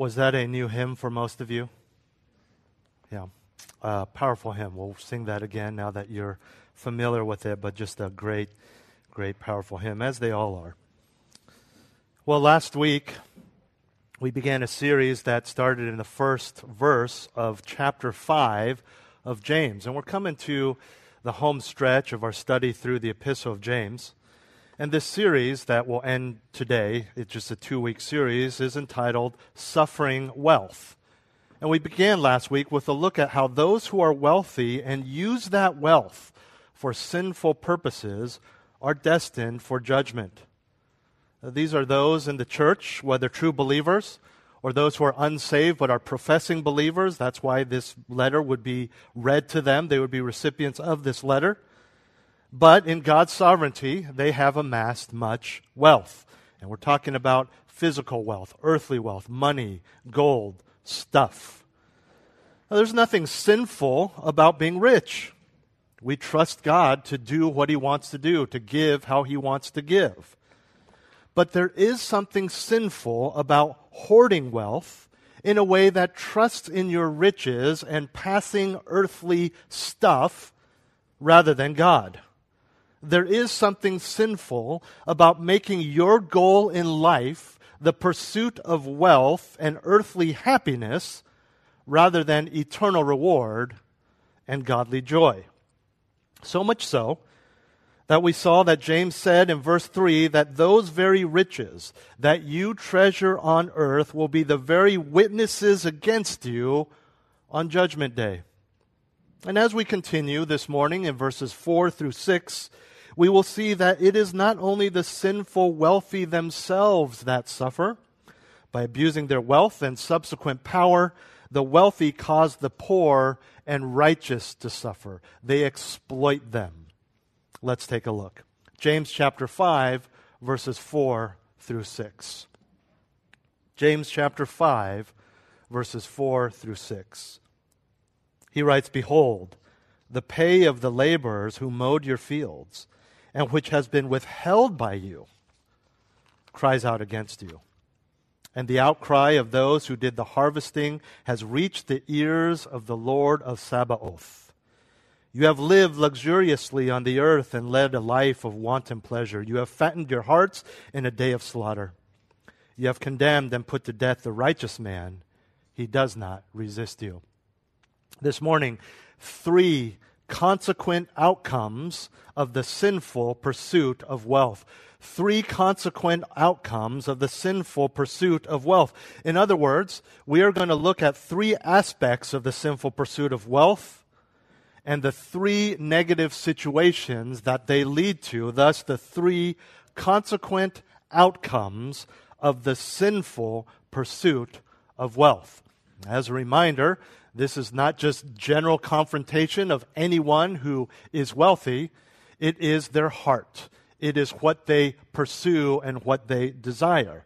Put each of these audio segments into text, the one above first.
Was that a new hymn for most of you? Yeah. Uh, powerful hymn. We'll sing that again now that you're familiar with it, but just a great, great, powerful hymn, as they all are. Well, last week we began a series that started in the first verse of chapter 5 of James, and we're coming to the home stretch of our study through the Epistle of James. And this series that will end today, it's just a two week series, is entitled Suffering Wealth. And we began last week with a look at how those who are wealthy and use that wealth for sinful purposes are destined for judgment. These are those in the church, whether true believers or those who are unsaved but are professing believers. That's why this letter would be read to them. They would be recipients of this letter. But in God's sovereignty, they have amassed much wealth. And we're talking about physical wealth, earthly wealth, money, gold, stuff. Now, there's nothing sinful about being rich. We trust God to do what He wants to do, to give how He wants to give. But there is something sinful about hoarding wealth in a way that trusts in your riches and passing earthly stuff rather than God there is something sinful about making your goal in life the pursuit of wealth and earthly happiness rather than eternal reward and godly joy. So much so that we saw that James said in verse 3 that those very riches that you treasure on earth will be the very witnesses against you on Judgment Day. And as we continue this morning in verses 4 through 6, we will see that it is not only the sinful wealthy themselves that suffer. By abusing their wealth and subsequent power, the wealthy cause the poor and righteous to suffer. They exploit them. Let's take a look. James chapter 5, verses 4 through 6. James chapter 5, verses 4 through 6. He writes, Behold, the pay of the laborers who mowed your fields and which has been withheld by you cries out against you. And the outcry of those who did the harvesting has reached the ears of the Lord of Sabaoth. You have lived luxuriously on the earth and led a life of wanton pleasure. You have fattened your hearts in a day of slaughter. You have condemned and put to death the righteous man. He does not resist you. This morning, three consequent outcomes of the sinful pursuit of wealth. Three consequent outcomes of the sinful pursuit of wealth. In other words, we are going to look at three aspects of the sinful pursuit of wealth and the three negative situations that they lead to, thus, the three consequent outcomes of the sinful pursuit of wealth. As a reminder, this is not just general confrontation of anyone who is wealthy, it is their heart. It is what they pursue and what they desire.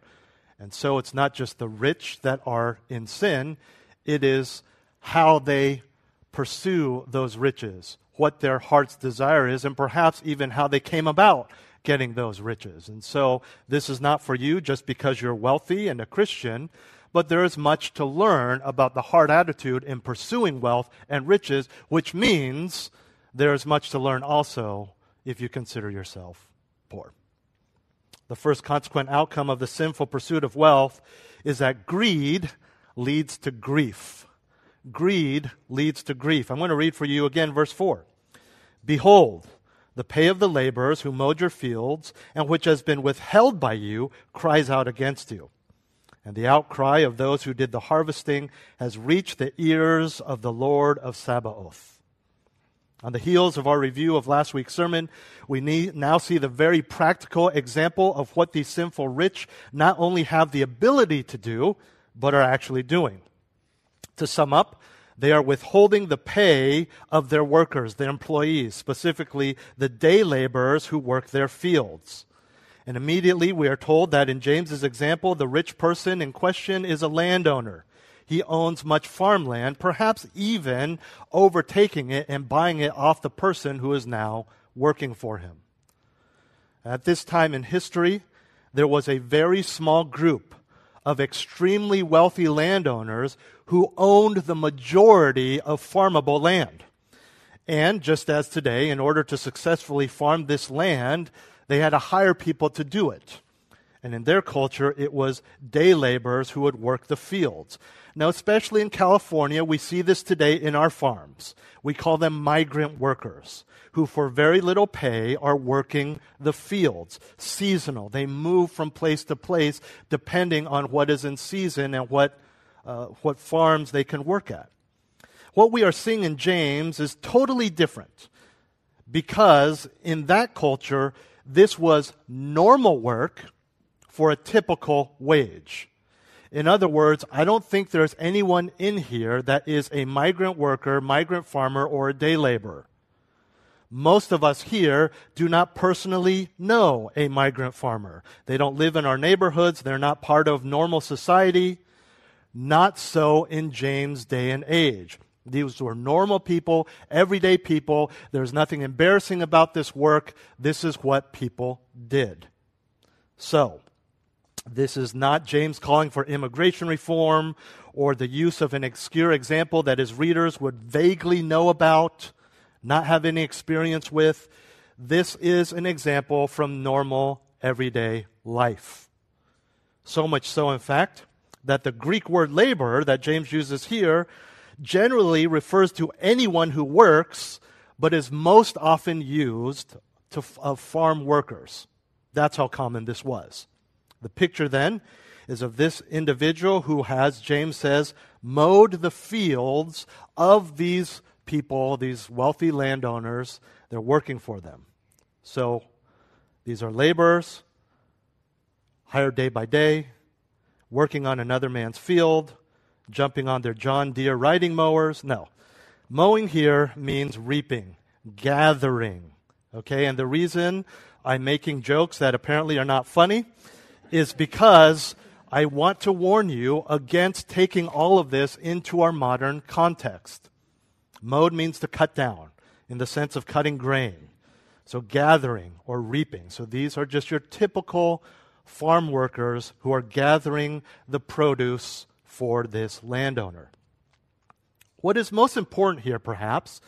And so it's not just the rich that are in sin, it is how they pursue those riches, what their heart's desire is, and perhaps even how they came about getting those riches. And so this is not for you just because you're wealthy and a Christian, but there is much to learn about the hard attitude in pursuing wealth and riches, which means there is much to learn also if you consider yourself poor. The first consequent outcome of the sinful pursuit of wealth is that greed leads to grief. Greed leads to grief. I'm going to read for you again verse 4. Behold, the pay of the laborers who mowed your fields and which has been withheld by you cries out against you. And the outcry of those who did the harvesting has reached the ears of the Lord of Sabaoth. On the heels of our review of last week's sermon, we now see the very practical example of what these sinful rich not only have the ability to do, but are actually doing. To sum up, they are withholding the pay of their workers, their employees, specifically the day laborers who work their fields. And immediately we are told that in James's example, the rich person in question is a landowner. He owns much farmland, perhaps even overtaking it and buying it off the person who is now working for him. At this time in history, there was a very small group of extremely wealthy landowners who owned the majority of farmable land. And just as today, in order to successfully farm this land, they had to hire people to do it. And in their culture, it was day laborers who would work the fields. Now, especially in California, we see this today in our farms. We call them migrant workers who, for very little pay, are working the fields, seasonal. They move from place to place depending on what is in season and what, uh, what farms they can work at. What we are seeing in James is totally different because in that culture, this was normal work for a typical wage. In other words, I don't think there's anyone in here that is a migrant worker, migrant farmer, or a day laborer. Most of us here do not personally know a migrant farmer. They don't live in our neighborhoods. They're not part of normal society. Not so in James' day and age. These were normal people, everyday people. There's nothing embarrassing about this work. This is what people did. So, this is not James calling for immigration reform or the use of an obscure example that his readers would vaguely know about, not have any experience with. This is an example from normal, everyday life. So much so, in fact, that the Greek word labor that James uses here generally refers to anyone who works, but is most often used to, of farm workers. That's how common this was. The picture then is of this individual who has, James says, mowed the fields of these people, these wealthy landowners. They're working for them. So these are laborers, hired day by day, working on another man's field, jumping on their John Deere riding mowers. No. Mowing here means reaping, gathering. Okay, and the reason I'm making jokes that apparently are not funny is because I want to warn you against taking all of this into our modern context. Mowed means to cut down in the sense of cutting grain. So gathering or reaping. So these are just your typical farm workers who are gathering the produce for this landowner. What is most important here, perhaps,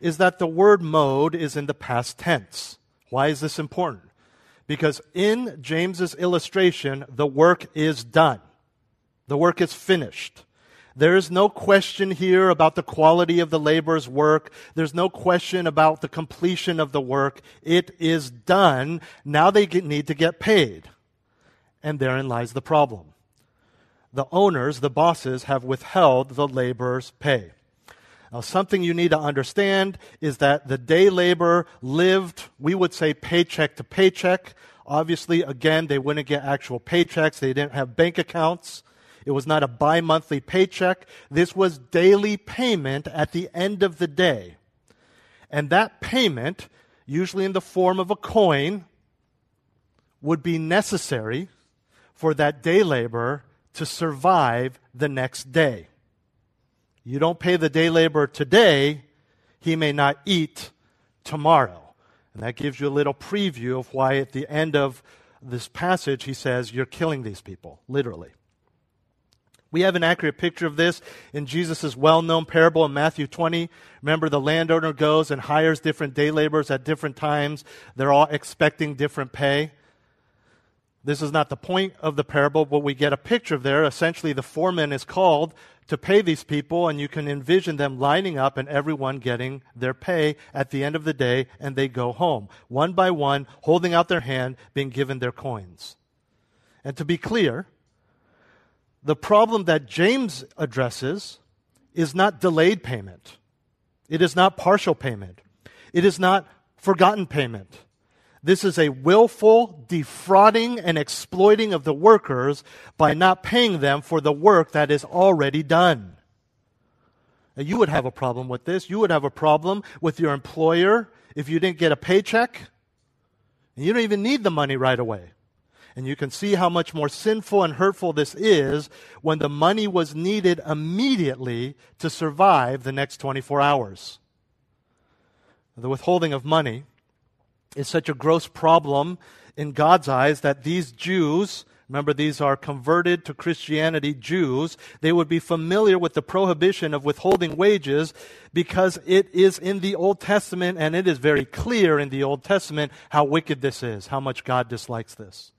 is that the word mowed is in the past tense. Why is this important? Because in James's illustration, the work is done. The work is finished. There is no question here about the quality of the laborer's work. There's no question about the completion of the work. It is done. Now they get, need to get paid. And therein lies the problem. The owners, the bosses, have withheld the laborer's pay. Now, something you need to understand is that the day laborer lived, we would say, paycheck to paycheck. Obviously, again, they wouldn't get actual paychecks. They didn't have bank accounts. It was not a bi monthly paycheck. This was daily payment at the end of the day. And that payment, usually in the form of a coin, would be necessary for that day laborer to survive the next day. You don't pay the day laborer today, he may not eat tomorrow. And that gives you a little preview of why at the end of this passage he says, You're killing these people, literally. We have an accurate picture of this in Jesus' well known parable in Matthew 20. Remember, the landowner goes and hires different day laborers at different times. They're all expecting different pay. This is not the point of the parable, but we get a picture of there. Essentially, the foreman is called to pay these people, and you can envision them lining up and everyone getting their pay at the end of the day, and they go home, one by one, holding out their hand, being given their coins. And to be clear, the problem that James addresses is not delayed payment. It is not partial payment. It is not forgotten payment. This is a willful defrauding and exploiting of the workers by not paying them for the work that is already done. Now, you would have a problem with this. You would have a problem with your employer if you didn't get a paycheck. And you don't even need the money right away. And you can see how much more sinful and hurtful this is when the money was needed immediately to survive the next 24 hours. The withholding of money is such a gross problem in God's eyes that these Jews, Remember, these are converted to Christianity Jews. They would be familiar with the prohibition of withholding wages because it is in the Old Testament and it is very clear in the Old Testament how wicked this is, how much God dislikes this.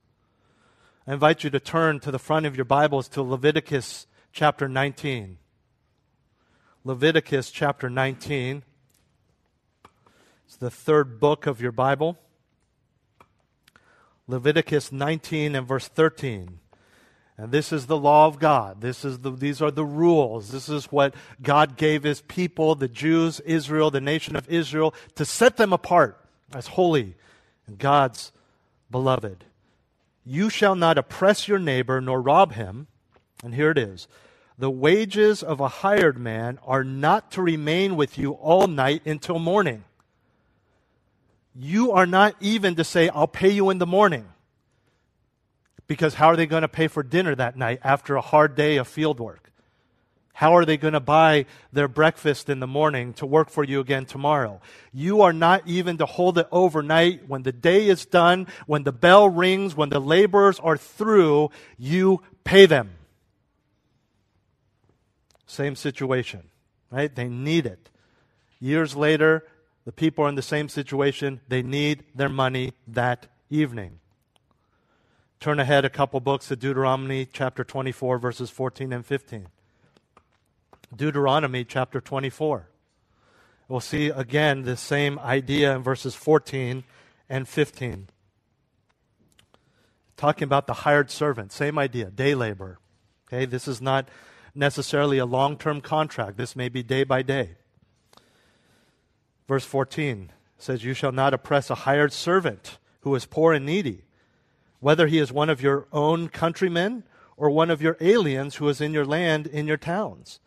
I invite you to turn to the front of your Bibles to Leviticus chapter 19. Leviticus chapter 19. It's the third book of your Bible. Leviticus 19 and verse 13. And this is the law of God. This is the, these are the rules. This is what God gave his people, the Jews, Israel, the nation of Israel, to set them apart as holy and God's beloved. You shall not oppress your neighbor nor rob him. And here it is. The wages of a hired man are not to remain with you all night until morning you are not even to say, I'll pay you in the morning. Because how are they going to pay for dinner that night after a hard day of field work? How are they going to buy their breakfast in the morning to work for you again tomorrow? You are not even to hold it overnight. When the day is done, when the bell rings, when the laborers are through, you pay them. Same situation, right? They need it. Years later, the people are in the same situation. They need their money that evening. Turn ahead a couple books to Deuteronomy chapter 24, verses 14 and 15. Deuteronomy chapter 24. We'll see again the same idea in verses 14 and 15. Talking about the hired servant, same idea, day labor. Okay, this is not necessarily a long term contract, this may be day by day. Verse 14 says, You shall not oppress a hired servant who is poor and needy, whether he is one of your own countrymen or one of your aliens who is in your land in your towns.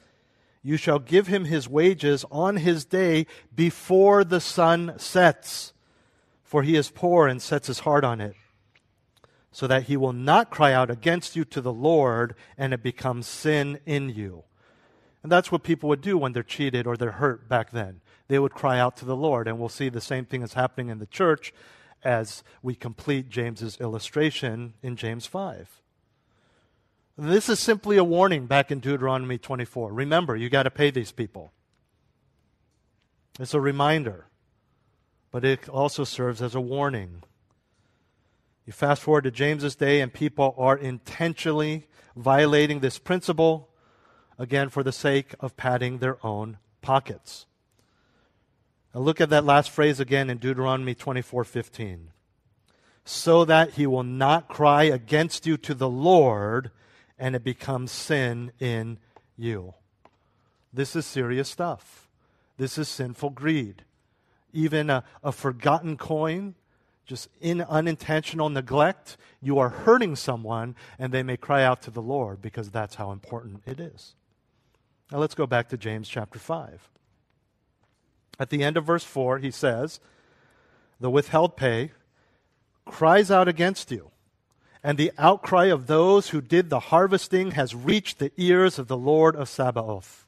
You shall give him his wages on his day before the sun sets, for he is poor and sets his heart on it, so that he will not cry out against you to the Lord and it becomes sin in you. And that's what people would do when they're cheated or they're hurt back then they would cry out to the Lord. And we'll see the same thing is happening in the church as we complete James's illustration in James 5. This is simply a warning back in Deuteronomy 24. Remember, you got to pay these people. It's a reminder, but it also serves as a warning. You fast forward to James's day, and people are intentionally violating this principle, again, for the sake of padding their own pockets. Now look at that last phrase again in Deuteronomy 24:15. So that he will not cry against you to the Lord and it becomes sin in you. This is serious stuff. This is sinful greed. Even a, a forgotten coin, just in unintentional neglect, you are hurting someone and they may cry out to the Lord because that's how important it is. Now let's go back to James chapter 5. At the end of verse 4, he says, The withheld pay cries out against you, and the outcry of those who did the harvesting has reached the ears of the Lord of Sabaoth.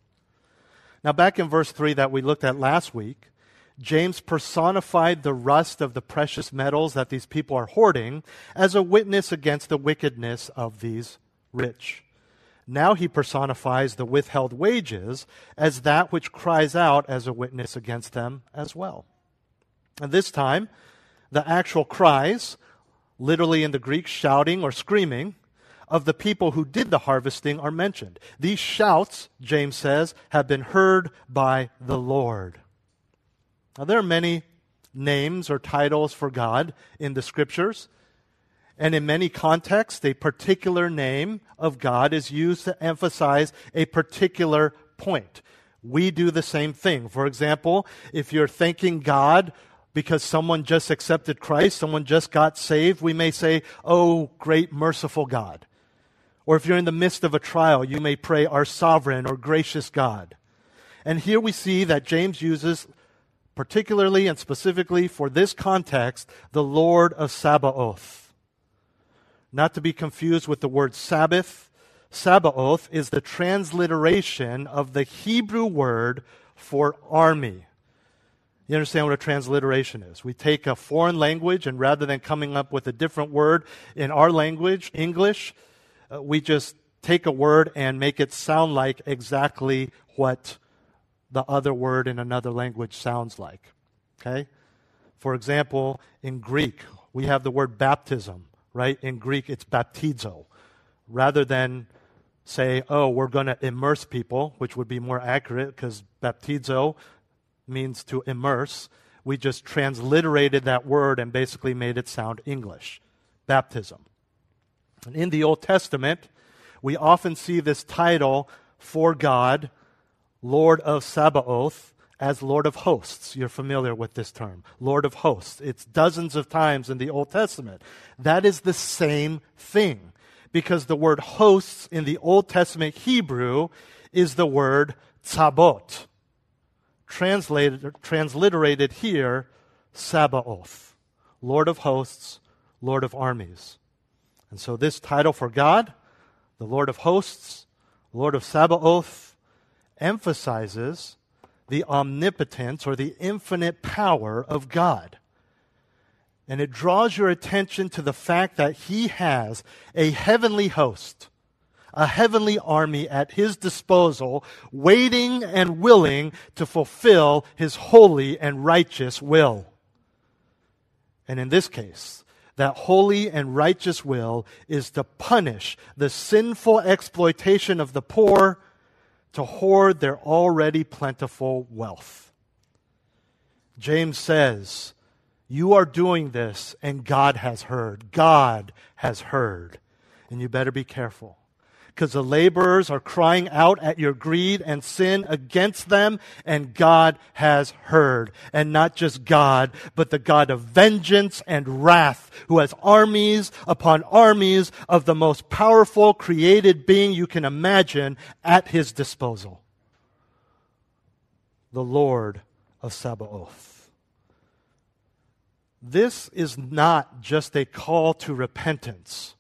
Now, back in verse 3 that we looked at last week, James personified the rust of the precious metals that these people are hoarding as a witness against the wickedness of these rich. Now he personifies the withheld wages as that which cries out as a witness against them as well. And this time, the actual cries, literally in the Greek, shouting or screaming, of the people who did the harvesting are mentioned. These shouts, James says, have been heard by the Lord. Now, there are many names or titles for God in the scriptures. And in many contexts, a particular name of God is used to emphasize a particular point. We do the same thing. For example, if you're thanking God because someone just accepted Christ, someone just got saved, we may say, Oh, great merciful God. Or if you're in the midst of a trial, you may pray, Our sovereign or gracious God. And here we see that James uses, particularly and specifically for this context, the Lord of Sabaoth not to be confused with the word Sabbath. Sabaoth is the transliteration of the Hebrew word for army. You understand what a transliteration is? We take a foreign language, and rather than coming up with a different word in our language, English, uh, we just take a word and make it sound like exactly what the other word in another language sounds like. Okay? For example, in Greek, we have the word baptism, right? In Greek, it's baptizo. Rather than say, oh, we're going to immerse people, which would be more accurate because baptizo means to immerse. We just transliterated that word and basically made it sound English baptism. And in the Old Testament, we often see this title for God, Lord of Sabaoth, as Lord of Hosts. You're familiar with this term, Lord of Hosts. It's dozens of times in the Old Testament. That is the same thing because the word hosts in the Old Testament Hebrew is the word tzabot translated, transliterated here, Sabaoth, Lord of hosts, Lord of armies. And so this title for God, the Lord of hosts, Lord of Sabaoth, emphasizes the omnipotence or the infinite power of God. And it draws your attention to the fact that He has a heavenly host a heavenly army at his disposal, waiting and willing to fulfill his holy and righteous will. And in this case, that holy and righteous will is to punish the sinful exploitation of the poor to hoard their already plentiful wealth. James says, You are doing this, and God has heard. God has heard. And you better be careful because the laborers are crying out at your greed and sin against them, and God has heard. And not just God, but the God of vengeance and wrath, who has armies upon armies of the most powerful created being you can imagine at his disposal. The Lord of Sabaoth. This is not just a call to repentance.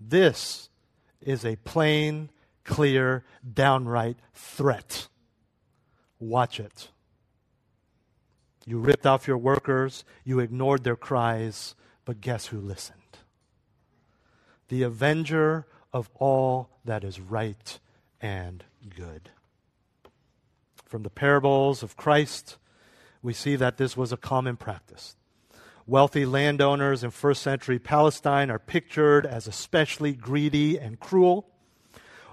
This is a plain, clear, downright threat. Watch it. You ripped off your workers, you ignored their cries, but guess who listened? The avenger of all that is right and good. From the parables of Christ, we see that this was a common practice. Wealthy landowners in first century Palestine are pictured as especially greedy and cruel.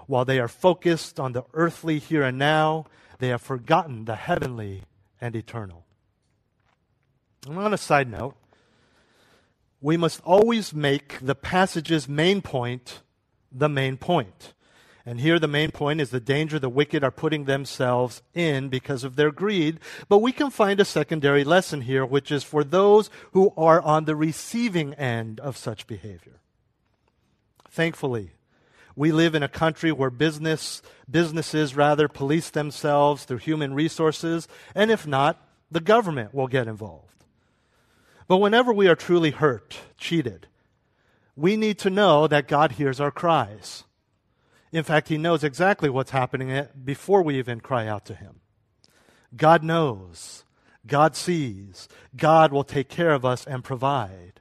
While they are focused on the earthly here and now, they have forgotten the heavenly and eternal. And on a side note, we must always make the passage's main point the main point. And here the main point is the danger the wicked are putting themselves in because of their greed. But we can find a secondary lesson here, which is for those who are on the receiving end of such behavior. Thankfully, we live in a country where business, businesses rather police themselves through human resources, and if not, the government will get involved. But whenever we are truly hurt, cheated, we need to know that God hears our cries. In fact, He knows exactly what's happening before we even cry out to Him. God knows. God sees. God will take care of us and provide.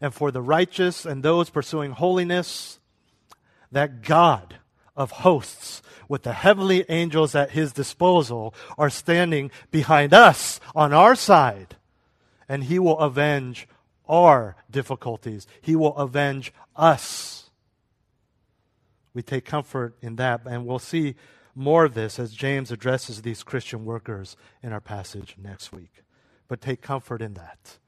And for the righteous and those pursuing holiness, that God of hosts with the heavenly angels at his disposal are standing behind us on our side. And he will avenge our difficulties. He will avenge us. We take comfort in that, and we'll see more of this as James addresses these Christian workers in our passage next week. But take comfort in that.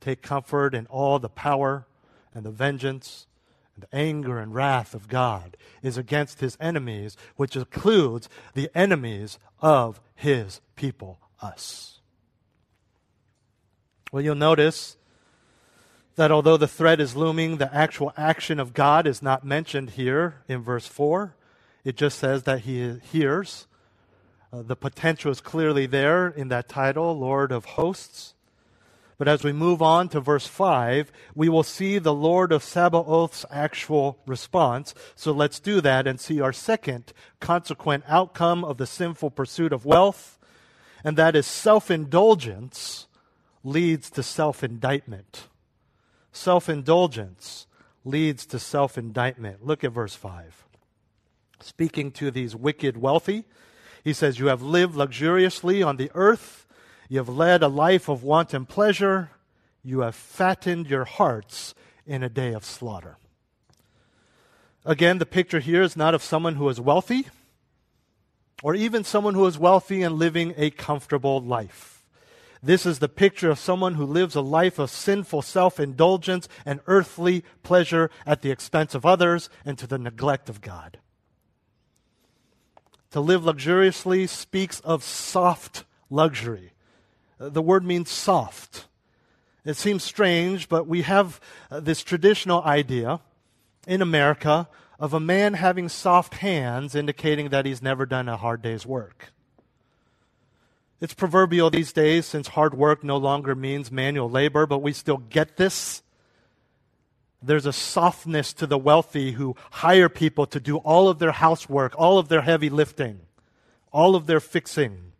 Take comfort in all the power and the vengeance and the anger and wrath of God is against his enemies, which includes the enemies of his people, us. Well, you'll notice that although the threat is looming, the actual action of God is not mentioned here in verse 4. It just says that he hears. Uh, the potential is clearly there in that title, Lord of Hosts. But as we move on to verse 5, we will see the Lord of Sabaoth's actual response. So let's do that and see our second consequent outcome of the sinful pursuit of wealth and that is self indulgence leads to self indictment. Self indulgence leads to self indictment. Look at verse 5. Speaking to these wicked wealthy, he says, You have lived luxuriously on the earth, you have led a life of wanton pleasure, you have fattened your hearts in a day of slaughter. Again, the picture here is not of someone who is wealthy or even someone who is wealthy and living a comfortable life. This is the picture of someone who lives a life of sinful self indulgence and earthly pleasure at the expense of others and to the neglect of God. To live luxuriously speaks of soft luxury. Uh, the word means soft. It seems strange, but we have uh, this traditional idea in America of a man having soft hands, indicating that he's never done a hard day's work. It's proverbial these days since hard work no longer means manual labor, but we still get this. There's a softness to the wealthy who hire people to do all of their housework, all of their heavy lifting, all of their fixing.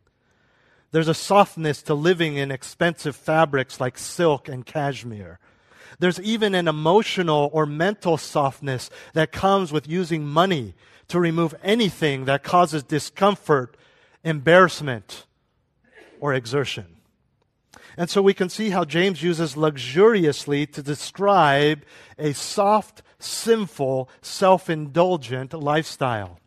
There's a softness to living in expensive fabrics like silk and cashmere. There's even an emotional or mental softness that comes with using money to remove anything that causes discomfort, embarrassment, or exertion. And so we can see how James uses luxuriously to describe a soft, sinful, self indulgent lifestyle.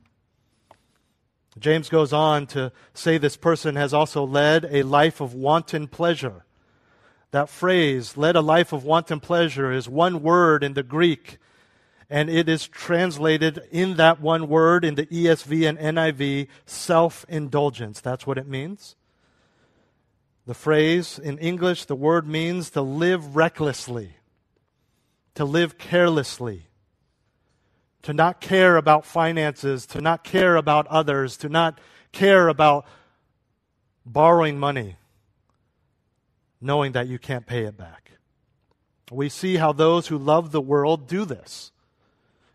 James goes on to say this person has also led a life of wanton pleasure. That phrase, led a life of wanton pleasure, is one word in the Greek, and it is translated in that one word in the ESV and NIV, self indulgence. That's what it means. The phrase in English, the word means to live recklessly, to live carelessly, to not care about finances, to not care about others, to not care about borrowing money, knowing that you can't pay it back. We see how those who love the world do this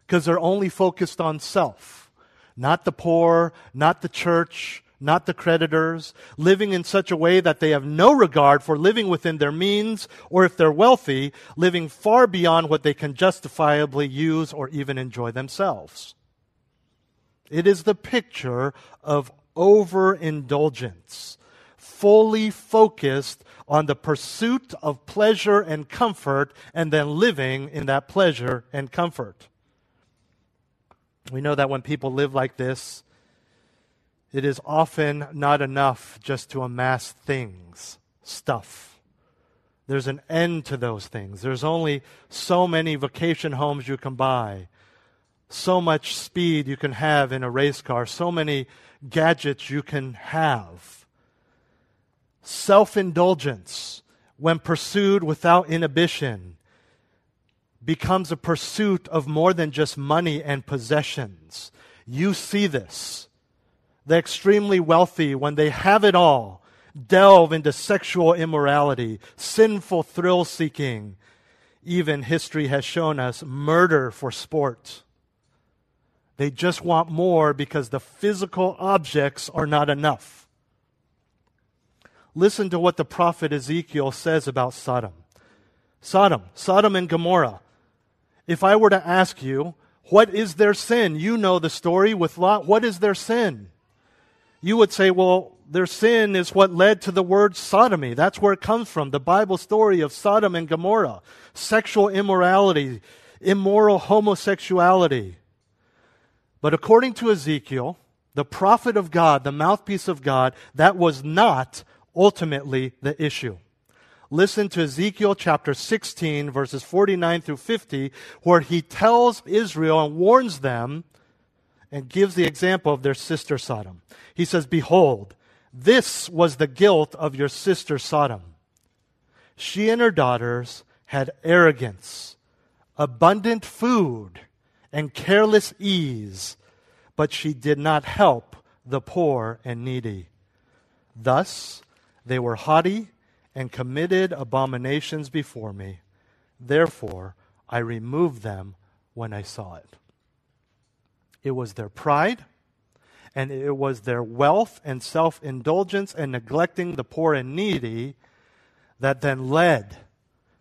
because they're only focused on self, not the poor, not the church, not the creditors, living in such a way that they have no regard for living within their means, or if they're wealthy, living far beyond what they can justifiably use or even enjoy themselves. It is the picture of overindulgence, fully focused on the pursuit of pleasure and comfort, and then living in that pleasure and comfort. We know that when people live like this, it is often not enough just to amass things, stuff. There's an end to those things. There's only so many vacation homes you can buy, so much speed you can have in a race car, so many gadgets you can have. Self indulgence, when pursued without inhibition, becomes a pursuit of more than just money and possessions. You see this the extremely wealthy, when they have it all, delve into sexual immorality, sinful thrill seeking, even history has shown us murder for sport. They just want more because the physical objects are not enough. Listen to what the prophet Ezekiel says about Sodom. Sodom, Sodom and Gomorrah. If I were to ask you, what is their sin? You know the story with Lot. What is their sin? You would say, well, their sin is what led to the word sodomy. That's where it comes from. The Bible story of Sodom and Gomorrah. Sexual immorality, immoral homosexuality. But according to Ezekiel, the prophet of God, the mouthpiece of God, that was not ultimately the issue. Listen to Ezekiel chapter 16, verses 49 through 50, where he tells Israel and warns them and gives the example of their sister Sodom. He says, Behold, this was the guilt of your sister Sodom. She and her daughters had arrogance, abundant food, and careless ease, but she did not help the poor and needy. Thus, they were haughty and committed abominations before me. Therefore, I removed them when I saw it. It was their pride And it was their wealth and self indulgence and neglecting the poor and needy that then led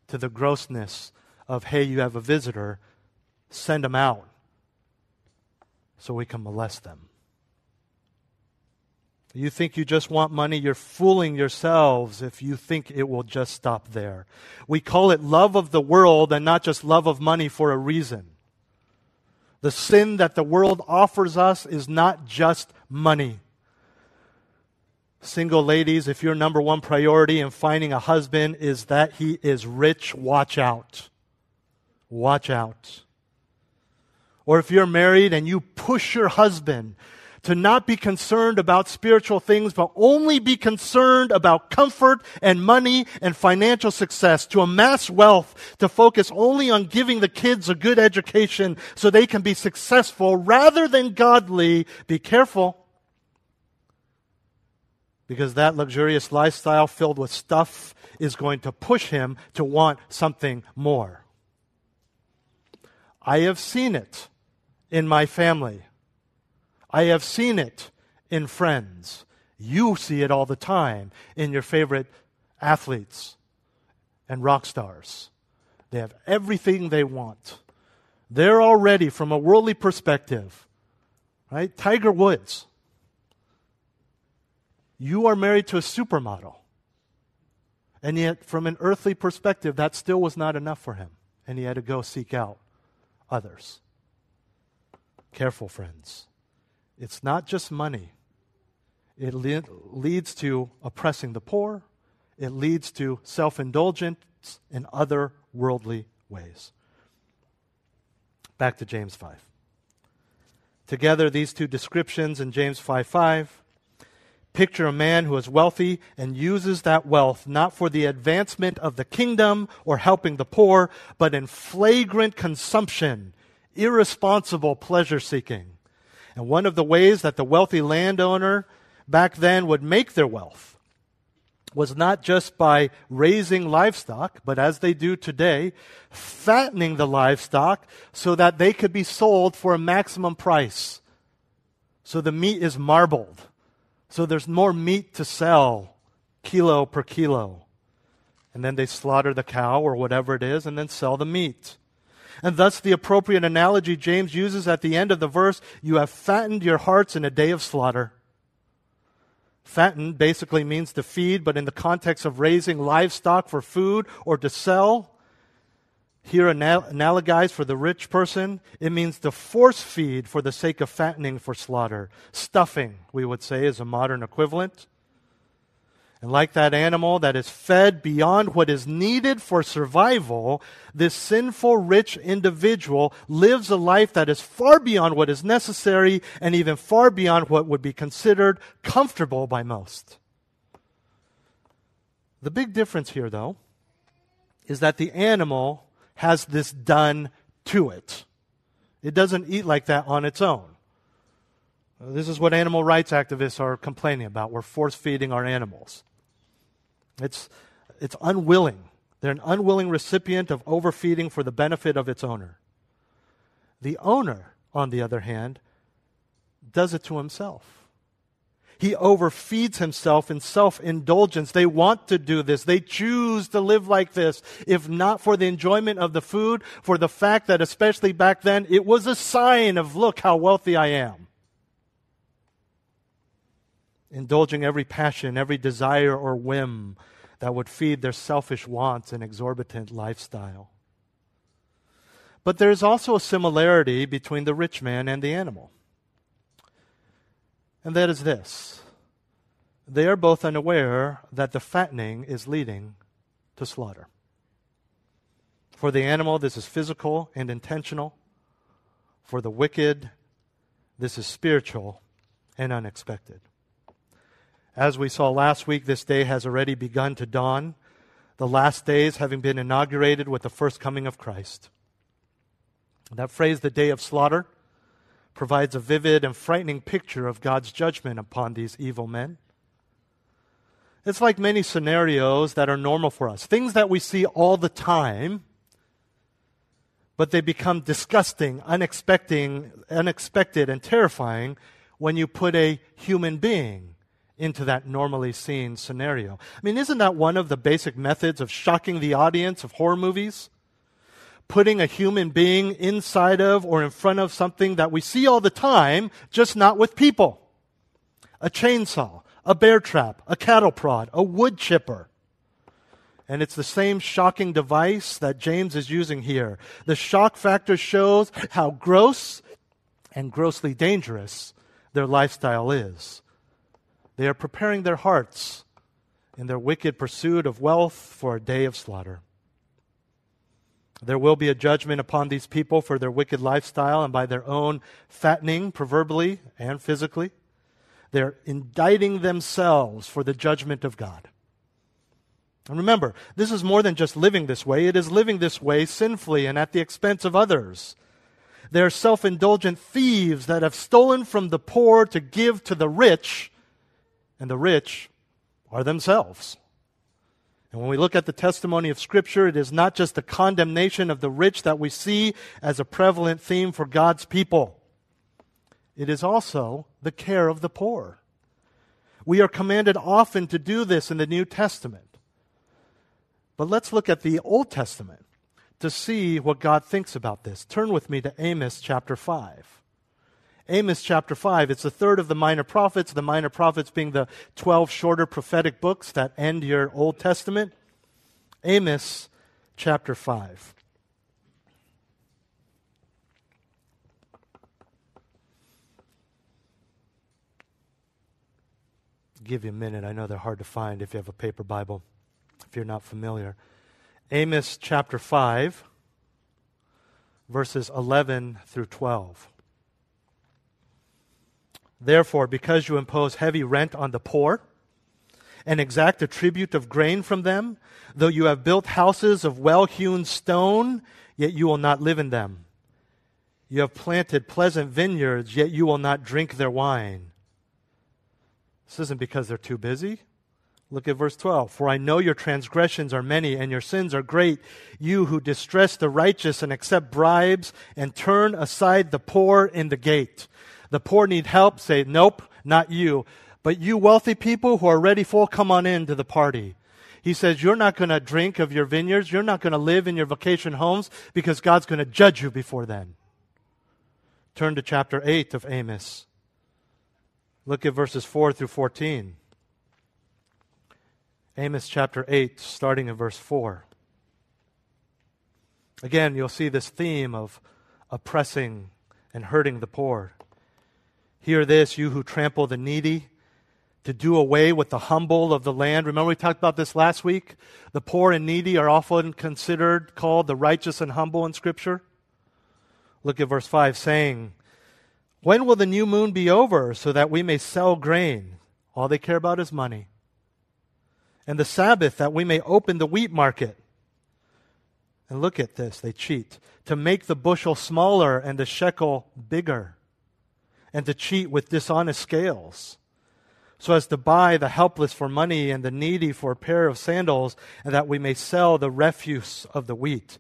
to the grossness of, hey, you have a visitor, send them out so we can molest them. You think you just want money, you're fooling yourselves if you think it will just stop there. We call it love of the world and not just love of money for a reason. The sin that the world offers us is not just money. Single ladies, if your number one priority in finding a husband is that he is rich, watch out. Watch out. Or if you're married and you push your husband to not be concerned about spiritual things, but only be concerned about comfort and money and financial success, to amass wealth, to focus only on giving the kids a good education so they can be successful rather than godly, be careful. Because that luxurious lifestyle filled with stuff is going to push him to want something more. I have seen it in my family. I have seen it in friends. You see it all the time in your favorite athletes and rock stars. They have everything they want. They're already, from a worldly perspective, right? Tiger Woods. You are married to a supermodel. And yet, from an earthly perspective, that still was not enough for him. And he had to go seek out others. Careful, friends. It's not just money, it le- leads to oppressing the poor, it leads to self indulgence in other worldly ways. Back to James 5. Together, these two descriptions in James 5 5 picture a man who is wealthy and uses that wealth not for the advancement of the kingdom or helping the poor, but in flagrant consumption, irresponsible pleasure seeking. And one of the ways that the wealthy landowner back then would make their wealth was not just by raising livestock, but as they do today, fattening the livestock so that they could be sold for a maximum price. So the meat is marbled. So there's more meat to sell, kilo per kilo. And then they slaughter the cow or whatever it is and then sell the meat. And thus, the appropriate analogy James uses at the end of the verse you have fattened your hearts in a day of slaughter. Fatten basically means to feed, but in the context of raising livestock for food or to sell, here analogized for the rich person, it means to force feed for the sake of fattening for slaughter. Stuffing, we would say, is a modern equivalent. And like that animal that is fed beyond what is needed for survival, this sinful rich individual lives a life that is far beyond what is necessary and even far beyond what would be considered comfortable by most. The big difference here, though, is that the animal has this done to it. It doesn't eat like that on its own. This is what animal rights activists are complaining about. We're force feeding our animals. It's, it's unwilling. They're an unwilling recipient of overfeeding for the benefit of its owner. The owner, on the other hand, does it to himself. He overfeeds himself in self indulgence. They want to do this. They choose to live like this. If not for the enjoyment of the food, for the fact that, especially back then, it was a sign of, look how wealthy I am indulging every passion, every desire or whim that would feed their selfish wants and exorbitant lifestyle. But there is also a similarity between the rich man and the animal. And that is this they are both unaware that the fattening is leading to slaughter. For the animal, this is physical and intentional. For the wicked, this is spiritual and unexpected. As we saw last week, this day has already begun to dawn, the last days having been inaugurated with the first coming of Christ. That phrase, the day of slaughter, provides a vivid and frightening picture of God's judgment upon these evil men. It's like many scenarios that are normal for us, things that we see all the time, but they become disgusting, unexpected, unexpected and terrifying when you put a human being into that normally seen scenario. I mean, isn't that one of the basic methods of shocking the audience of horror movies? Putting a human being inside of or in front of something that we see all the time, just not with people. A chainsaw, a bear trap, a cattle prod, a wood chipper. And it's the same shocking device that James is using here. The shock factor shows how gross and grossly dangerous their lifestyle is. They are preparing their hearts in their wicked pursuit of wealth for a day of slaughter. There will be a judgment upon these people for their wicked lifestyle and by their own fattening, proverbially and physically. They're indicting themselves for the judgment of God. And remember, this is more than just living this way, it is living this way sinfully and at the expense of others. They're self indulgent thieves that have stolen from the poor to give to the rich, and the rich are themselves. And when we look at the testimony of Scripture, it is not just the condemnation of the rich that we see as a prevalent theme for God's people, it is also the care of the poor. We are commanded often to do this in the New Testament. But let's look at the Old Testament to see what God thinks about this. Turn with me to Amos chapter 5. Amos chapter 5, it's the third of the minor prophets, the minor prophets being the 12 shorter prophetic books that end your Old Testament. Amos chapter 5. give you a minute. I know they're hard to find if you have a paper Bible if you're not familiar. Amos chapter 5, verses 11 through 12. Therefore, because you impose heavy rent on the poor, and exact a tribute of grain from them, though you have built houses of well hewn stone, yet you will not live in them. You have planted pleasant vineyards, yet you will not drink their wine. This isn't because they're too busy. Look at verse 12. For I know your transgressions are many and your sins are great. You who distress the righteous and accept bribes and turn aside the poor in the gate. The poor need help. Say, nope, not you. But you wealthy people who are ready full, come on in to the party. He says, you're not going to drink of your vineyards. You're not going to live in your vacation homes because God's going to judge you before then. Turn to chapter 8 of Amos. Look at verses 4 through 14. Amos chapter 8, starting in verse 4. Again, you'll see this theme of oppressing and hurting the poor. Hear this, you who trample the needy, to do away with the humble of the land. Remember, we talked about this last week? The poor and needy are often considered called the righteous and humble in Scripture. Look at verse 5 saying, When will the new moon be over so that we may sell grain? All they care about is money and the Sabbath that we may open the wheat market. And look at this, they cheat. To make the bushel smaller and the shekel bigger, and to cheat with dishonest scales, so as to buy the helpless for money and the needy for a pair of sandals, and that we may sell the refuse of the wheat,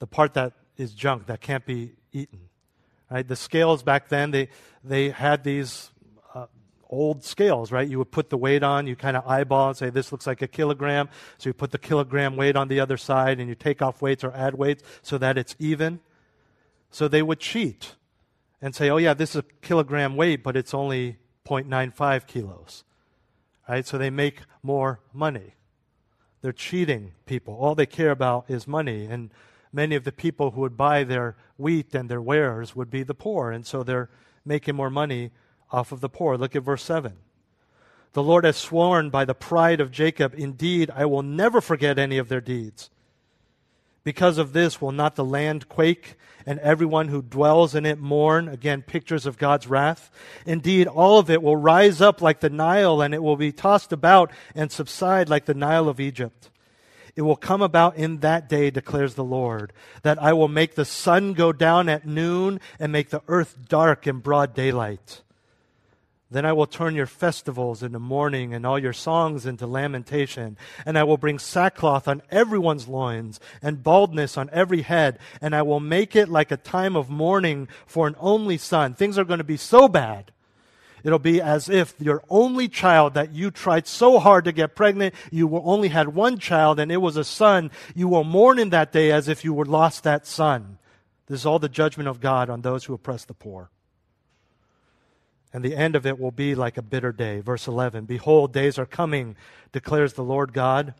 the part that is junk, that can't be eaten. Right? The scales back then, they, they had these uh, old scales, right? You would put the weight on, you kind of eyeball and say, this looks like a kilogram. So you put the kilogram weight on the other side and you take off weights or add weights so that it's even. So they would cheat and say, oh, yeah, this is a kilogram weight, but it's only 0.95 kilos. Right? So they make more money. They're cheating people. All they care about is money. And many of the people who would buy their wheat and their wares would be the poor. And so they're making more money off of the poor. Look at verse 7. The Lord has sworn by the pride of Jacob, indeed, I will never forget any of their deeds. Because of this, will not the land quake and everyone who dwells in it mourn? Again, pictures of God's wrath. Indeed, all of it will rise up like the Nile and it will be tossed about and subside like the Nile of Egypt. It will come about in that day, declares the Lord, that I will make the sun go down at noon and make the earth dark in broad daylight. Then I will turn your festivals into mourning and all your songs into lamentation. And I will bring sackcloth on everyone's loins and baldness on every head. And I will make it like a time of mourning for an only son. Things are going to be so bad It'll be as if your only child that you tried so hard to get pregnant, you only had one child and it was a son. You will mourn in that day as if you were lost that son. This is all the judgment of God on those who oppress the poor. And the end of it will be like a bitter day. Verse 11 Behold, days are coming, declares the Lord God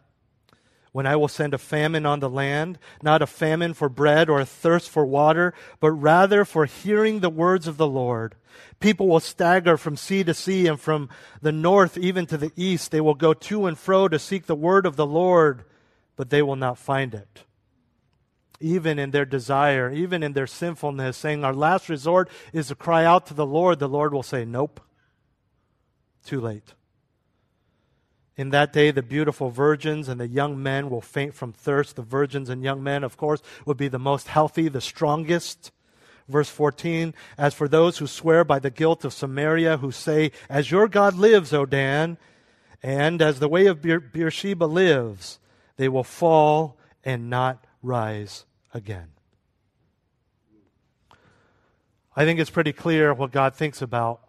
when I will send a famine on the land, not a famine for bread or a thirst for water, but rather for hearing the words of the Lord. People will stagger from sea to sea and from the north even to the east. They will go to and fro to seek the word of the Lord, but they will not find it. Even in their desire, even in their sinfulness, saying, Our last resort is to cry out to the Lord, the Lord will say, Nope. Too late. In that day, the beautiful virgins and the young men will faint from thirst. The virgins and young men, of course, would be the most healthy, the strongest. Verse 14 As for those who swear by the guilt of Samaria, who say, As your God lives, O Dan, and as the way of Beersheba lives, they will fall and not rise again. I think it's pretty clear what God thinks about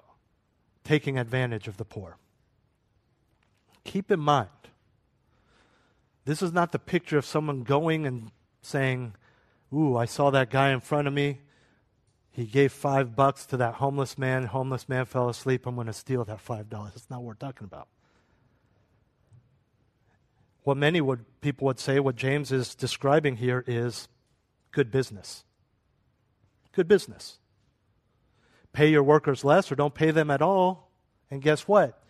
taking advantage of the poor. Keep in mind, this is not the picture of someone going and saying, Ooh, I saw that guy in front of me. He gave five bucks to that homeless man. Homeless man fell asleep. I'm going to steal that five dollars. That's not what we're talking about. What many would, people would say, what James is describing here is good business. Good business. Pay your workers less or don't pay them at all. And guess what?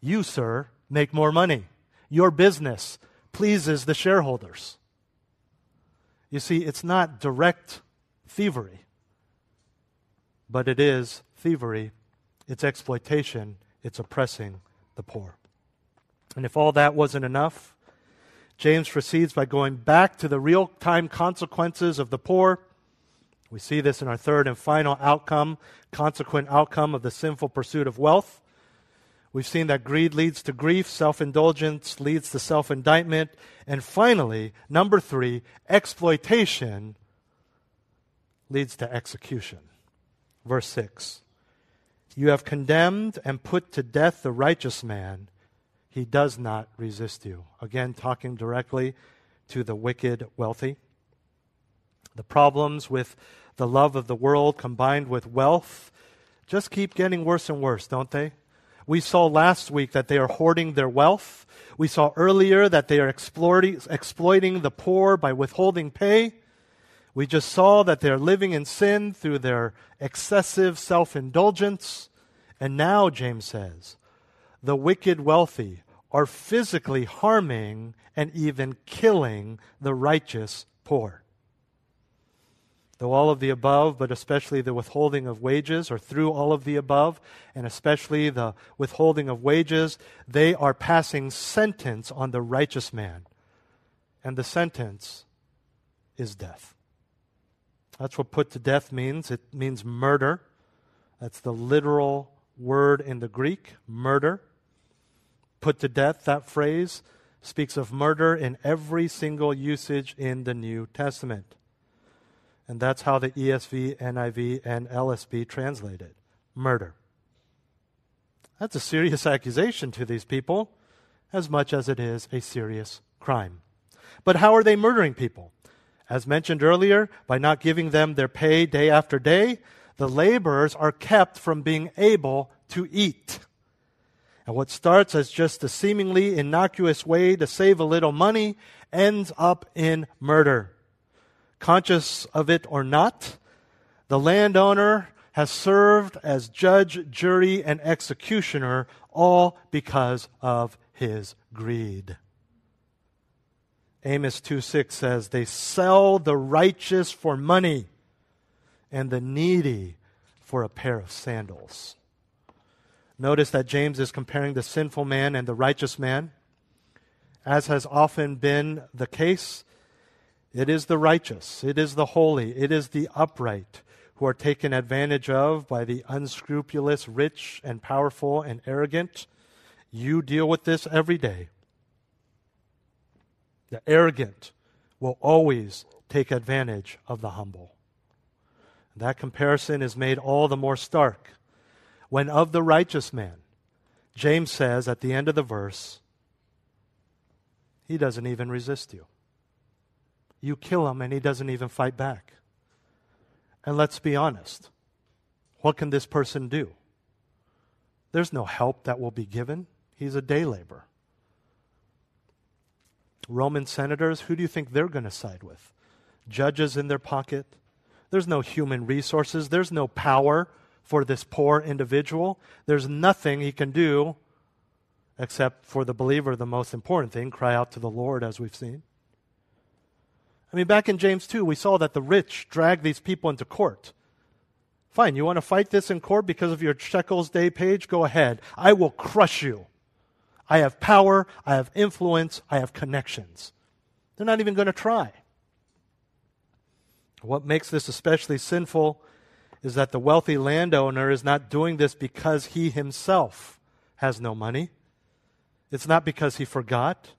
You, sir, make more money. Your business pleases the shareholders. You see, it's not direct thievery, but it is thievery, it's exploitation, it's oppressing the poor. And if all that wasn't enough, James proceeds by going back to the real time consequences of the poor. We see this in our third and final outcome, consequent outcome of the sinful pursuit of wealth. We've seen that greed leads to grief, self indulgence leads to self indictment, and finally, number three, exploitation leads to execution. Verse 6 You have condemned and put to death the righteous man. He does not resist you. Again, talking directly to the wicked wealthy. The problems with the love of the world combined with wealth just keep getting worse and worse, don't they? We saw last week that they are hoarding their wealth. We saw earlier that they are exploiting, the poor by withholding pay. We just saw that they are living in sin through their excessive self indulgence. And now, James says, the wicked wealthy are physically harming and even killing the righteous poor. Though all of the above, but especially the withholding of wages, or through all of the above, and especially the withholding of wages, they are passing sentence on the righteous man. And the sentence is death. That's what put to death means. It means murder. That's the literal word in the Greek, murder. Put to death, that phrase speaks of murder in every single usage in the New Testament. And that's how the ESV, NIV, and LSB translate it murder. That's a serious accusation to these people, as much as it is a serious crime. But how are they murdering people? As mentioned earlier, by not giving them their pay day after day, the laborers are kept from being able to eat. And what starts as just a seemingly innocuous way to save a little money ends up in murder conscious of it or not, the landowner has served as judge, jury, and executioner, all because of his greed. Amos 2 6 says, They sell the righteous for money and the needy for a pair of sandals. Notice that James is comparing the sinful man and the righteous man. As has often been the case, it is the righteous, it is the holy, it is the upright who are taken advantage of by the unscrupulous, rich, and powerful and arrogant. You deal with this every day. The arrogant will always take advantage of the humble. That comparison is made all the more stark when of the righteous man, James says at the end of the verse, he doesn't even resist you. You kill him and he doesn't even fight back. And let's be honest what can this person do? There's no help that will be given. He's a day laborer. Roman senators, who do you think they're going to side with? Judges in their pocket? There's no human resources. There's no power for this poor individual. There's nothing he can do except for the believer, the most important thing cry out to the Lord, as we've seen. I mean, back in James 2, we saw that the rich drag these people into court. Fine, you want to fight this in court because of your Shekels Day page? Go ahead. I will crush you. I have power, I have influence, I have connections. They're not even going to try. What makes this especially sinful is that the wealthy landowner is not doing this because he himself has no money. It's not because he forgot.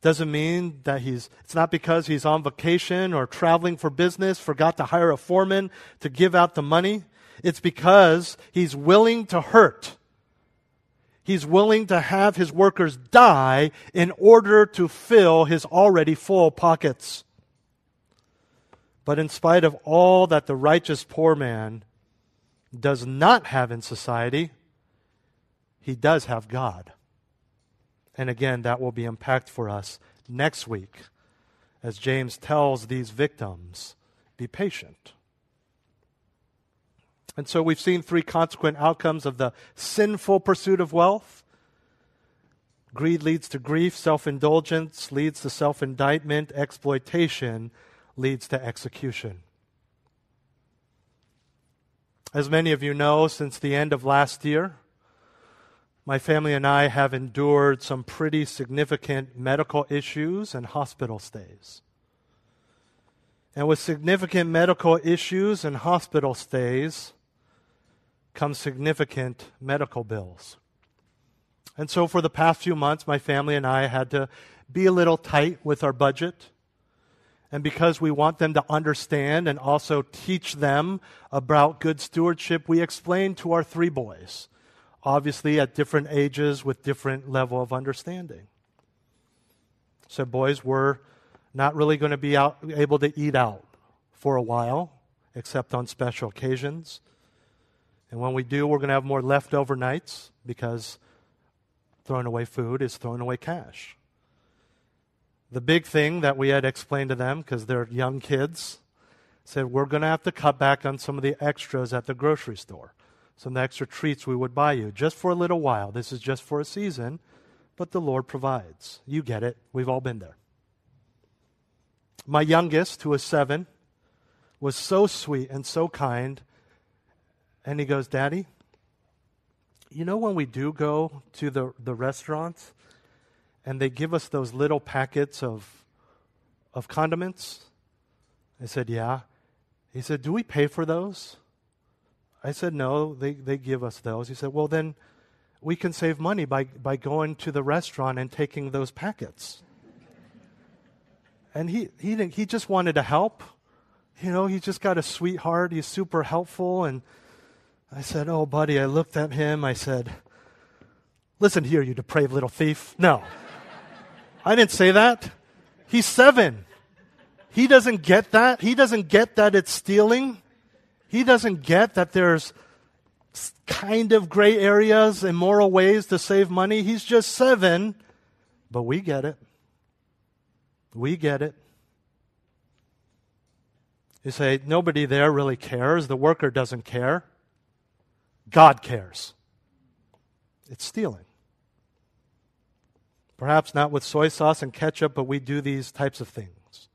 Doesn't mean that he's, it's not because he's on vacation or traveling for business, forgot to hire a foreman to give out the money. It's because he's willing to hurt. He's willing to have his workers die in order to fill his already full pockets. But in spite of all that the righteous poor man does not have in society, he does have God. And again, that will be impact for us next week as James tells these victims be patient. And so we've seen three consequent outcomes of the sinful pursuit of wealth. Greed leads to grief, self indulgence leads to self indictment, exploitation leads to execution. As many of you know, since the end of last year, my family and I have endured some pretty significant medical issues and hospital stays. And with significant medical issues and hospital stays come significant medical bills. And so, for the past few months, my family and I had to be a little tight with our budget and because we want them to understand and also teach them about good stewardship, we explain to our three boys, obviously at different ages with different level of understanding. So boys, we're not really going to be out, able to eat out for a while, except on special occasions. And when we do, we're going to have more leftover nights because throwing away food is throwing away cash. The big thing that we had explained to them, because they're young kids, said we're going to have to cut back on some of the extras at the grocery store. Some of the extra treats we would buy you just for a little while. This is just for a season, but the Lord provides. You get it. We've all been there. My youngest, who was seven, was so sweet and so kind. And he goes, Daddy, you know when we do go to the, the restaurants and they give us those little packets of, of condiments? I said, Yeah. He said, Do we pay for those? I said, No, they, they give us those. He said, Well, then we can save money by, by going to the restaurant and taking those packets. and he, he, he just wanted to help. You know, he just got a sweetheart. He's super helpful. And I said, Oh, buddy, I looked at him. I said, Listen here, you depraved little thief. No. I didn't say that. He's seven. He doesn't get that. He doesn't get that it's stealing. He doesn't get that there's kind of gray areas, and moral ways to save money. He's just seven, but we get it. We get it. You say, nobody there really cares. The worker doesn't care. God cares. It's stealing. Perhaps not with soy sauce and ketchup, but we do these types of things.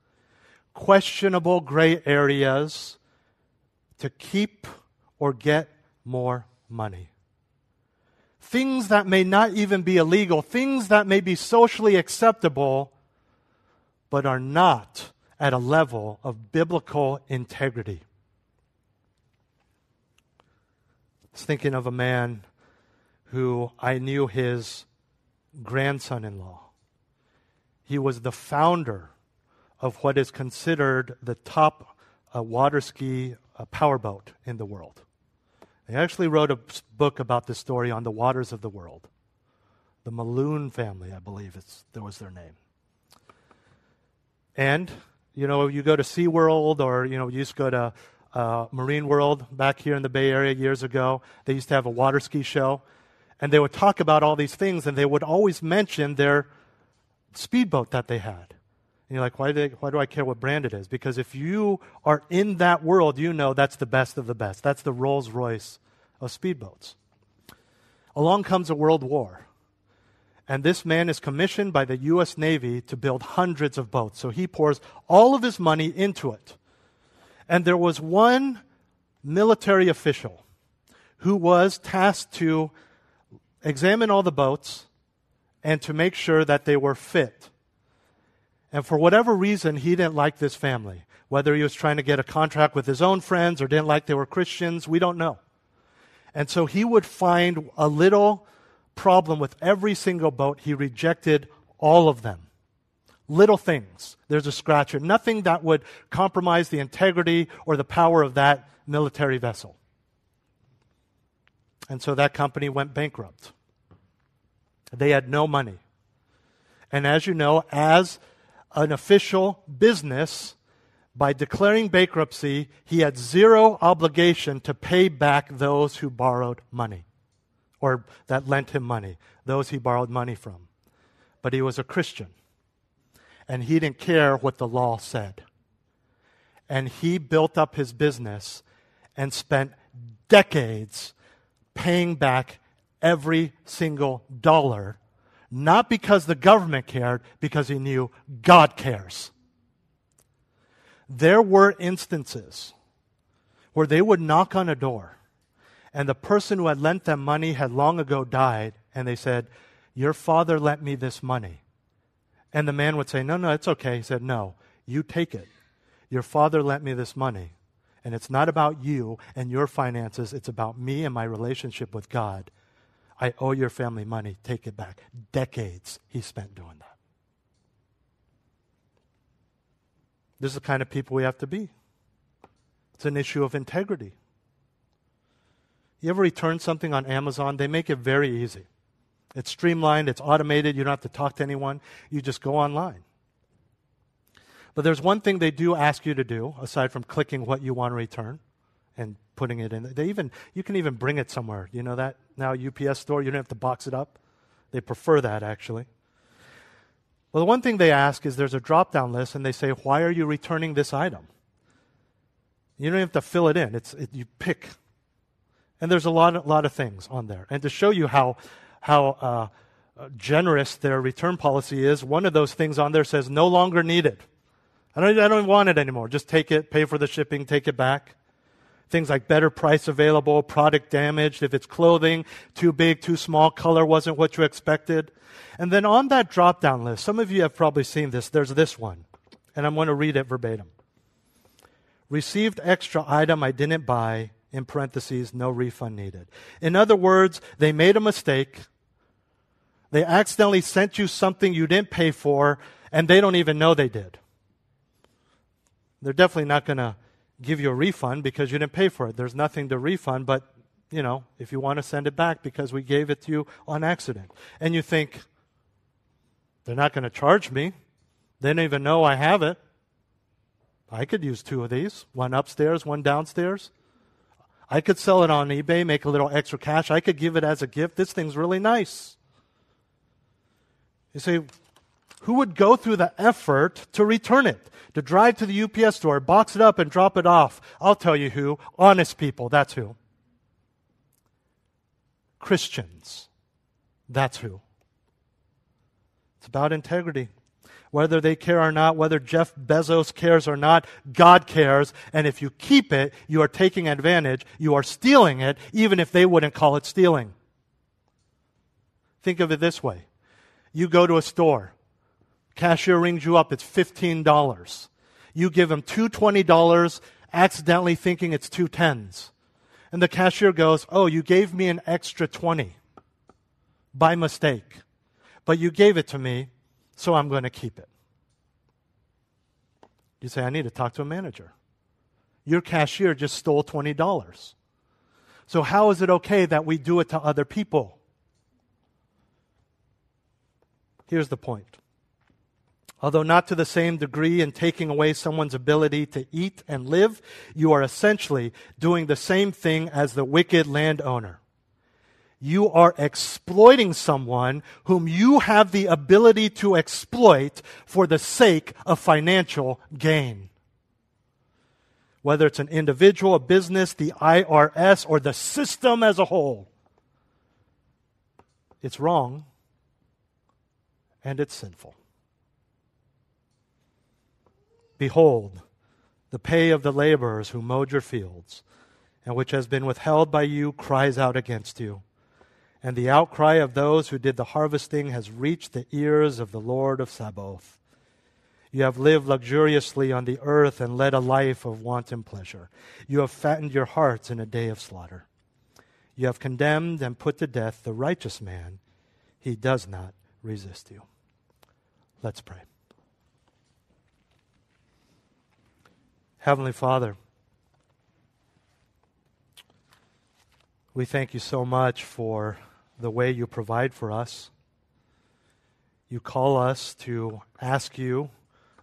Questionable gray areas to keep or get more money. Things that may not even be illegal, things that may be socially acceptable, but are not at a level of biblical integrity. I was thinking of a man who I knew his grandson in law. He was the founder of what is considered the top uh, water ski uh, powerboat in the world. He actually wrote a book about this story on the waters of the world. The Meloon family, I believe, it's, that was their name. And, you know, you go to SeaWorld or, you know, you just go to uh, Marine World back here in the Bay Area years ago. They used to have a water ski show. And they would talk about all these things, and they would always mention their speedboat that they had. And you're like, why do, they, why do I care what brand it is? Because if you are in that world, you know that's the best of the best. That's the Rolls Royce of speedboats. Along comes a world war. And this man is commissioned by the U.S. Navy to build hundreds of boats. So he pours all of his money into it. And there was one military official who was tasked to examine all the boats and to make sure that they were fit. And for whatever reason, he didn't like this family. Whether he was trying to get a contract with his own friends or didn't like they were Christians, we don't know. And so he would find a little problem with every single boat. He rejected all of them. Little things. There's a scratcher. Nothing that would compromise the integrity or the power of that military vessel. And so that company went bankrupt. They had no money. And as you know, as an official business, by declaring bankruptcy, he had zero obligation to pay back those who borrowed money or that lent him money, those he borrowed money from. But he was a Christian, and he didn't care what the law said. And he built up his business and spent decades paying back every single dollar, not because the government cared, because he knew God cares. There were instances where they would knock on a door, and the person who had lent them money had long ago died, and they said, Your father lent me this money. And the man would say, No, no, it's okay. He said, No, you take it. Your father lent me this money. And it's not about you and your finances, it's about me and my relationship with God. I owe your family money. Take it back. Decades he spent doing that. This is the kind of people we have to be. It's an issue of integrity. You ever return something on Amazon? They make it very easy. It's streamlined, it's automated, you don't have to talk to anyone. You just go online. But there's one thing they do ask you to do, aside from clicking what you want to return and putting it in. They even you can even bring it somewhere. You know that now UPS store, you don't have to box it up. They prefer that actually. Well, the one thing they ask is there's a drop down list and they say, Why are you returning this item? You don't have to fill it in. It's, it, you pick. And there's a lot, a lot of things on there. And to show you how, how uh, generous their return policy is, one of those things on there says, No longer needed. I don't, I don't want it anymore. Just take it, pay for the shipping, take it back. Things like better price available, product damaged, if it's clothing, too big, too small, color wasn't what you expected. And then on that drop down list, some of you have probably seen this, there's this one. And I'm going to read it verbatim. Received extra item I didn't buy, in parentheses, no refund needed. In other words, they made a mistake. They accidentally sent you something you didn't pay for, and they don't even know they did. They're definitely not going to give you a refund because you didn't pay for it. There's nothing to refund, but you know, if you want to send it back because we gave it to you on accident. And you think, they're not going to charge me. They don't even know I have it. I could use two of these one upstairs, one downstairs. I could sell it on eBay, make a little extra cash. I could give it as a gift. This thing's really nice. You say, who would go through the effort to return it? To drive to the UPS store, box it up, and drop it off? I'll tell you who. Honest people, that's who. Christians, that's who. It's about integrity. Whether they care or not, whether Jeff Bezos cares or not, God cares. And if you keep it, you are taking advantage. You are stealing it, even if they wouldn't call it stealing. Think of it this way you go to a store, Cashier rings you up, it's $15. You give him two $20, accidentally thinking it's two tens. And the cashier goes, Oh, you gave me an extra 20 by mistake. But you gave it to me, so I'm going to keep it. You say, I need to talk to a manager. Your cashier just stole $20. So, how is it okay that we do it to other people? Here's the point. Although not to the same degree in taking away someone's ability to eat and live, you are essentially doing the same thing as the wicked landowner. You are exploiting someone whom you have the ability to exploit for the sake of financial gain. Whether it's an individual, a business, the IRS, or the system as a whole, it's wrong and it's sinful. Behold, the pay of the laborers who mowed your fields, and which has been withheld by you, cries out against you. And the outcry of those who did the harvesting has reached the ears of the Lord of Sabaoth. You have lived luxuriously on the earth and led a life of wanton pleasure. You have fattened your hearts in a day of slaughter. You have condemned and put to death the righteous man. He does not resist you. Let's pray. Heavenly Father, we thank you so much for the way you provide for us. You call us to ask you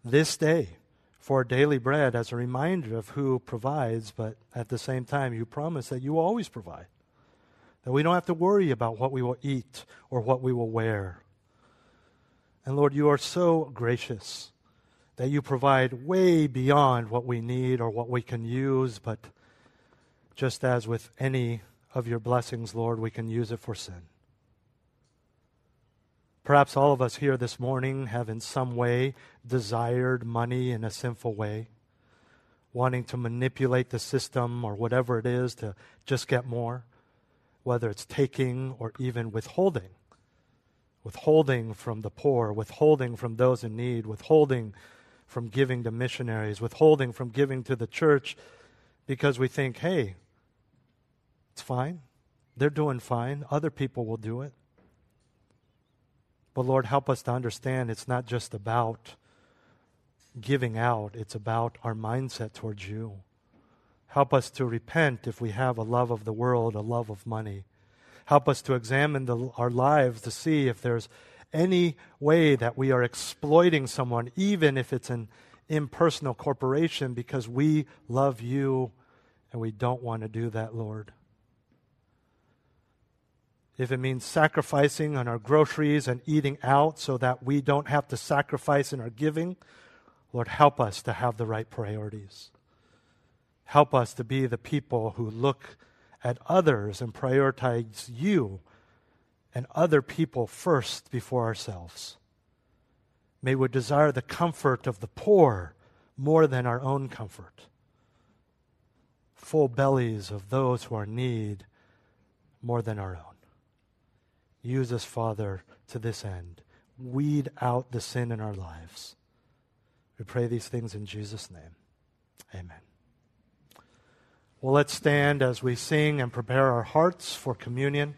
this day for daily bread as a reminder of who provides, but at the same time, you promise that you always provide. That we don't have to worry about what we will eat or what we will wear. And Lord, you are so gracious that you provide way beyond what we need or what we can use, but just as with any of your blessings, Lord, we can use it for sin. Perhaps all of us here this morning have in some way desired money in a sinful way, wanting to manipulate the system or whatever it is to just get more, whether it's taking or even withholding. Withholding from the poor, withholding from those in need, withholding from giving to missionaries, withholding from giving to the church because we think, hey, it's fine. They're doing fine. Other people will do it. But Lord, help us to understand it's not just about giving out, it's about our mindset towards you. Help us to repent if we have a love of the world, a love of money. Help us to examine the, our lives to see if there's any way that we are exploiting someone, even if it's an impersonal corporation, because we love you and we don't want to do that, Lord. If it means sacrificing on our groceries and eating out so that we don't have to sacrifice in our giving, Lord, help us to have the right priorities. Help us to be the people who look at others and prioritize you and other people first before ourselves. May we desire the comfort of the poor more than our own comfort. Full bellies of those who are in need more than our own. Use us, Father, to this end. Weed out the sin in our lives. We pray these things in Jesus' name. Amen. Well, let's stand as we sing and prepare our hearts for communion.